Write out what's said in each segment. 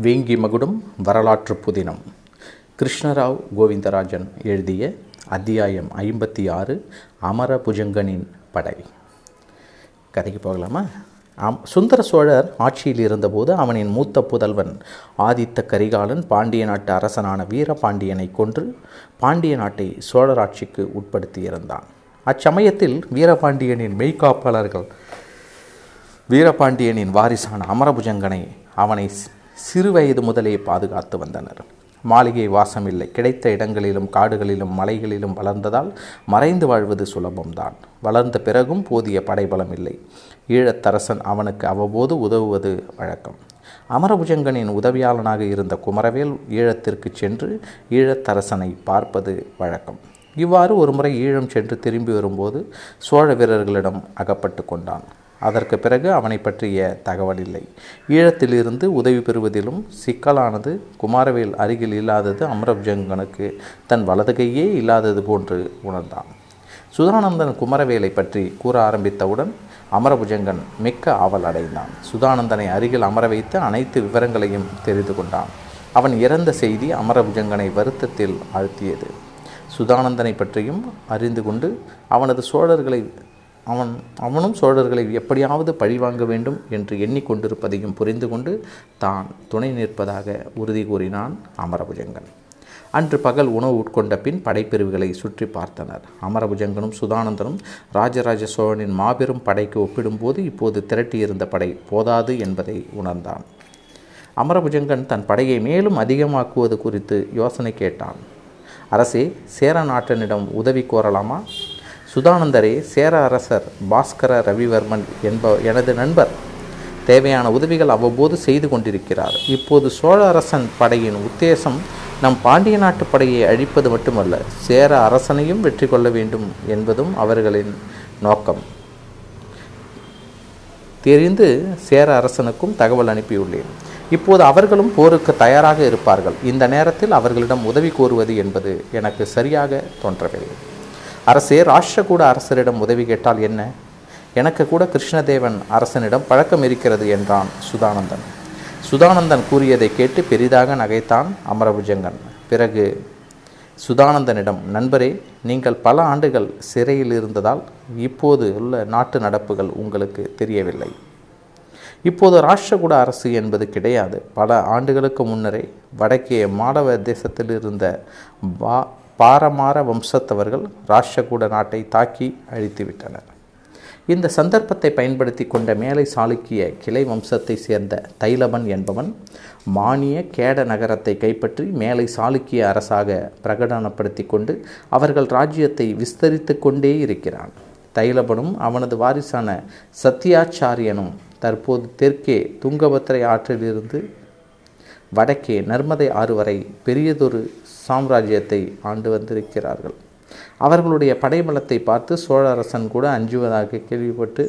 வேங்கி மகுடம் வரலாற்று புதினம். கிருஷ்ணராவ் கோவிந்தராஜன் எழுதிய அத்தியாயம் ஐம்பத்தி ஆறு அமரபுஜங்கனின் படை. கதைக்கு போகலாமா? ஆம் சுந்தர சோழர் ஆட்சியில் இருந்தபோது அவனின் மூத்த புதல்வன் ஆதித்த கரிகாலன் பாண்டிய நாட்டு அரசனான வீரபாண்டியனை கொன்று பாண்டிய நாட்டை சோழர் ஆட்சிக்கு உட்படுத்தியிருந்தான். அச்சமயத்தில் வீரபாண்டியனின் மெய்காப்பாளர்கள் வீரபாண்டியனின் வாரிசான அமரபுஜங்கனை அவனை சிறு வயது முதலே பாதுகாத்து வந்தனர். மாளிகை வாசமில்லை. கிடைத்த இடங்களிலும் காடுகளிலும் மலைகளிலும் வளர்ந்ததால் மறைந்து வாழ்வது சுலபம்தான். வளர்ந்த பிறகும் போதிய படைபலம் இல்லை ஈழத்தரசன் அவனுக்கு அவ்வப்போது உதவுவது வழக்கம். அமரபுஜங்கனின் உதவியாளனாக இருந்த குமரவேல் ஈழத்திற்கு சென்று ஈழத்தரசனை பார்ப்பது வழக்கம். இவ்வாறு ஒருமுறை ஈழம் சென்று திரும்பி வரும்போது சோழ வீரர்களிடம் அகப்பட்டு கொண்டான். அதற்கு பிறகு அவனை பற்றிய தகவல் இல்லை. ஈழத்திலிருந்து உதவி பெறுவதிலும் சிக்கலானது குமாரவேல் அருகில் இல்லாதது அமரபுஜங்கனுக்கு தன் வலது கையே இல்லாதது போன்று உணர்ந்தான். சுதானந்தன் குமரவேலை பற்றி கூற ஆரம்பித்தவுடன் அமரபுஜங்கன் மிக்க ஆவல் அடைந்தான். சுதானந்தனை அருகில் அமர வைத்து அனைத்து விவரங்களையும் தெரிந்து கொண்டான். அவன் இறந்த செய்தி அமரபுஜங்கனை வருத்தத்தில் ஆழ்த்தியது. சுதானந்தனை பற்றியும் அறிந்து கொண்டு அவனது சோழர்களை அவன் அவனும் சோழர்களை எப்படியாவது பழிவாங்க வேண்டும் என்று எண்ணிக்கொண்டிருப்பதையும் புரிந்து கொண்டு தான் துணை நிற்பதாக உறுதி கூறினான் அமரபுஜங்கன். அன்று பகல் உணவு உட்கொண்ட பின் படைப்பிரிவுகளை சுற்றி பார்த்தனர். அமரபுஜங்கனும் சுதானந்தனும் ராஜராஜ சோழனின் மாபெரும் படைக்கு ஒப்பிடும்போது இப்போது திரட்டியிருந்த படை போதாது என்பதை உணர்ந்தான். அமரபுஜங்கன் தன் படையை மேலும் அதிகமாக்குவது குறித்து யோசனை கேட்டான். அரசே சேர நாட்டனிடம் உதவி கோரலாமா? சுதானந்தரே சேர அரசர் பாஸ்கர ரவிவர்மன் என்ப எனது நண்பர். தேவையான உதவிகள் அவ்வப்போது செய்து கொண்டிருக்கிறார். இப்போது சோழ அரசன் படையின் உத்தேசம் நம் பாண்டிய நாட்டு படையை அழிப்பது மட்டுமல்ல சேர அரசனையும் வெற்றி கொள்ள வேண்டும் என்பதும் அவர்களின் நோக்கம். தெரிந்து சேர அரசனுக்கும் தகவல் அனுப்பியுள்ளேன். இப்போது அவர்களும் போருக்கு தயாராக இருப்பார்கள். இந்த நேரத்தில் அவர்களிடம் உதவி கோருவது என்பது எனக்கு சரியாக தோன்றவில்லை. அரசே ராஷ்டிரகூட அரசரிடம் உதவி கேட்டால் என்ன? எனக்கு கூட கிருஷ்ணதேவன் அரசனிடம் பழக்கம் இருக்கிறது என்றான் சுதானந்தன். சுதானந்தன் கூறியதை கேட்டு பெரிதாக நகைத்தான் அமரபுஜங்கன். பிறகு சுதானந்தனிடம் நண்பரே நீங்கள் பல ஆண்டுகள் சிறையில் இருந்ததால் இப்போது உள்ள நாட்டு நடப்புகள் உங்களுக்கு தெரியவில்லை. இப்போது ராஷ்டிரகூட அரசு என்பது கிடையாது. பல ஆண்டுகளுக்கு முன்னரே வடக்கே மாடவ தேசத்தில் இருந்த பா பாரமார வம்சத்தவர்கள் ராஷ்டிரகூட நாட்டை தாக்கி அழித்துவிட்டனர் இந்த சந்தர்ப்பத்தை பயன்படுத்தி கொண்ட மேலை சாளுக்கிய கிளை வம்சத்தை சேர்ந்த தைலபன் என்பவன் மானிய கேட நகரத்தை கைப்பற்றி மேலை சாளுக்கிய அரசாக பிரகடனப்படுத்தி கொண்டு அவர்கள் ராஜ்யத்தை விஸ்தரித்து கொண்டே இருக்கிறான். தைலபனும் அவனது வாரிசான சத்யாச்சாரியனும் தற்போது தெற்கே துங்கபத்திரை ஆற்றிலிருந்து வடக்கே நர்மதை ஆறு வரை பெரியதொரு சாம்ராஜ்யத்தை ஆண்டு வந்திருக்கிறார்கள். அவர்களுடைய படைபலத்தை பார்த்து சோழ அரசன் கூட அஞ்சுவதாக கேள்விப்பட்டு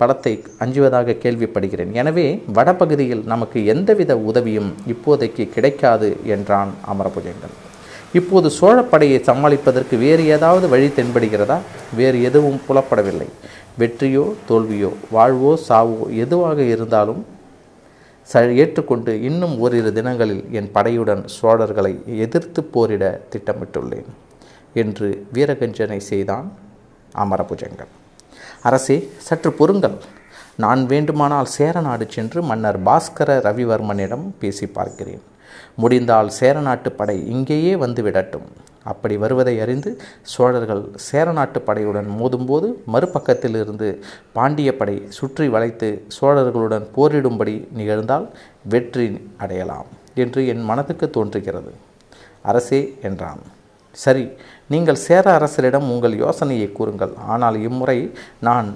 படத்தை அஞ்சுவதாக கேள்விப்படுகிறேன். எனவே வடபகுதியில் நமக்கு எந்தவித உதவியும் இப்போதைக்கு கிடைக்காது என்றான் அமரபுஜங்கன் இப்போது சோழப்படையை சமாளிப்பதற்கு வேறு ஏதாவது வழி தென்படுகிறதா? வேறு எதுவும் புலப்படவில்லை. வெற்றியோ தோல்வியோ வாழ்வோ சாவோ எதுவாக இருந்தாலும் ச ஏற்றுக்கொண்டு இன்னும் ஓரிரு தினங்களில் என் படையுடன் சோழர்களை எதிர்த்து போரிட திட்டமிட்டுள்ளேன் என்று வீரகஞ்சனை செய்தான் அமரபுஜங்கன் அரசே சற்று பொறுங்கள். நான் வேண்டுமானால் சேரநாடு சென்று மன்னர் பாஸ்கர ரவிவர்மனிடம் பேசி பார்க்கிறேன். முடிந்தால் சேரநாட்டு படை இங்கேயே வந்து விடட்டும். அப்படி வருவதை அறிந்து சோழர்கள் சேரநாட்டு படையுடன் மோதும்போது மறுபக்கத்திலிருந்து பாண்டிய படை சுற்றி வளைத்து சோழர்களுடன் போரிடும்படி நிகழ்ந்தால் வெற்றி அடையலாம் என்று என் மனதுக்கு தோன்றுகிறது. அரசே என்றான். சரி நீங்கள் சேர அரசரிடம் உங்கள் யோசனையை கூறுங்கள். ஆனால் இம்முறை நான்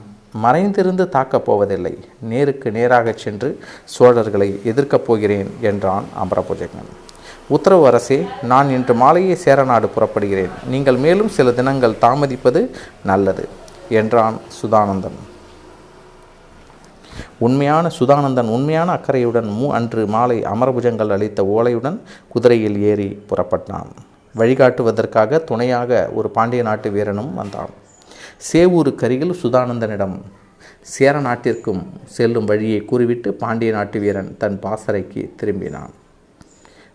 மறைந்திருந்து தாக்கப் போவதில்லை. நேருக்கு நேராக சென்று சோழர்களை எதிர்க்கப் போகிறேன் என்றான் அமரபுஜங்கன் உத்தரவு அரசே நான் இன்று மாலையே சேரநாடு புறப்படுகிறேன். நீங்கள் மேலும் சில தினங்கள் தாமதிப்பது நல்லது என்றான் சுதானந்தன். உண்மையான சுதானந்தன் உண்மையான அக்கறையுடன் மூ அன்று மாலை அமரபுஜங்கள் அளித்த ஓலையுடன் குதிரையில் ஏறி புறப்பட்டான். வழிகாட்டுவதற்காக துணையாக ஒரு பாண்டிய நாட்டு வீரனும் வந்தான். சேவூருக்கருகில் சுதானந்தனிடம் சேர நாட்டிற்கும் செல்லும் வழியை கூறிவிட்டு பாண்டிய நாட்டு வீரன் தன் பாசறைக்கு திரும்பினான்.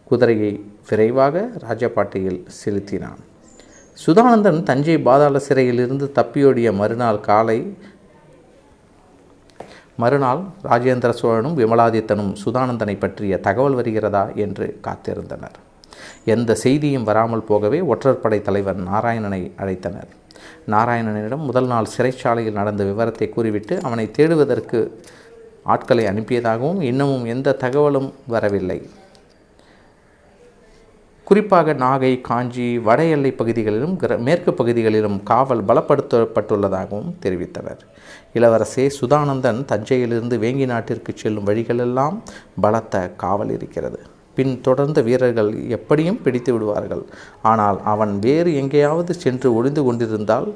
குதிரையை விரைவாக ராஜபாட்டையில் செலுத்தினான். சுதானந்தன் தஞ்சை பாதாள சிறையிலிருந்து தப்பியோடிய மறுநாள் காலை மறுநாள் ராஜேந்திர சோழனும் விமலாதித்தனும் சுதானந்தனை பற்றிய தகவல் வருகிறதா என்று காத்திருந்தனர். எந்த செய்தியும் வராமல் போகவே ஒற்றற்படை தலைவர் நாராயணனை அழைத்தனர். நாராயணனிடம் முதல் நாள் சிறைச்சாலையில் நடந்த விவரத்தை கூறிவிட்டு அவனை தேடுவதற்கு ஆட்களை அனுப்பியதாகவும் இன்னமும் எந்த தகவலும் வரவில்லை. குறிப்பாக நாகை காஞ்சி வட எல்லை பகுதிகளிலும் மேற்கு பகுதிகளிலும் காவல் பலப்படுத்தப்பட்டுள்ளதாகவும் தெரிவித்தனர் இளவரசே சுதானந்தன் தஞ்சையிலிருந்து வேங்கி நாட்டிற்கு செல்லும் வழிகளெல்லாம் பலத்த காவல் இருக்கிறது. பின் தொடர்ந்த வீரர்கள் எப்படியும் பிடித்து விடுவார்கள். ஆனால் அவன் வேறு எங்கேயாவது சென்று ஒளிந்து கொண்டிருந்தால்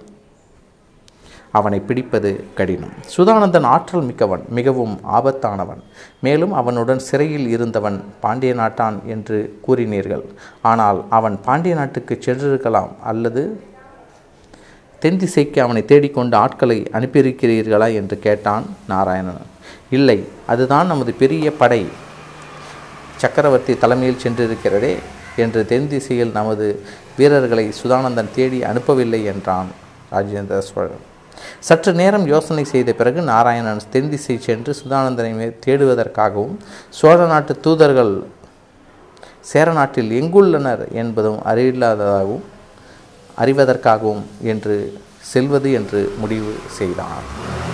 அவனை பிடிப்பது கடினம். சுதானந்தன் ஆற்றல் மிக்கவன் மிகவும் ஆபத்தானவன். மேலும் அவனுடன் சிறையில் இருந்தவன் பாண்டிய நாட்டான் என்று கூறினீர்கள். ஆனால் அவன் பாண்டிய நாட்டுக்கு சென்றிருக்கலாம் அல்லது தென் திசைக்கு அவனை தேடிக்கொண்டு ஆட்களை அனுப்பியிருக்கிறீர்களா என்று கேட்டான் நாராயணன். இல்லை அதுதான் நமது பெரிய படை. சக்கரவர்த்தி தலைமையில் சென்றிருக்கிறதே என்று தென் திசையில் நமது வீரர்களை சுதானந்தன் தேடி அனுப்பவில்லை என்றான் ராஜேந்திர சோழன். சற்று நேரம் யோசனை செய்த பிறகு நாராயணன் தென் திசை சென்று சுதானந்தனை தேடுவதற்காகவும் சோழ நாட்டு தூதர்கள் சேர நாட்டில் எங்குள்ளனர் என்பதும் அறிவில்லாததாகவும் அறிவதற்காகவும் என்று செல்வது என்று முடிவு செய்தான்.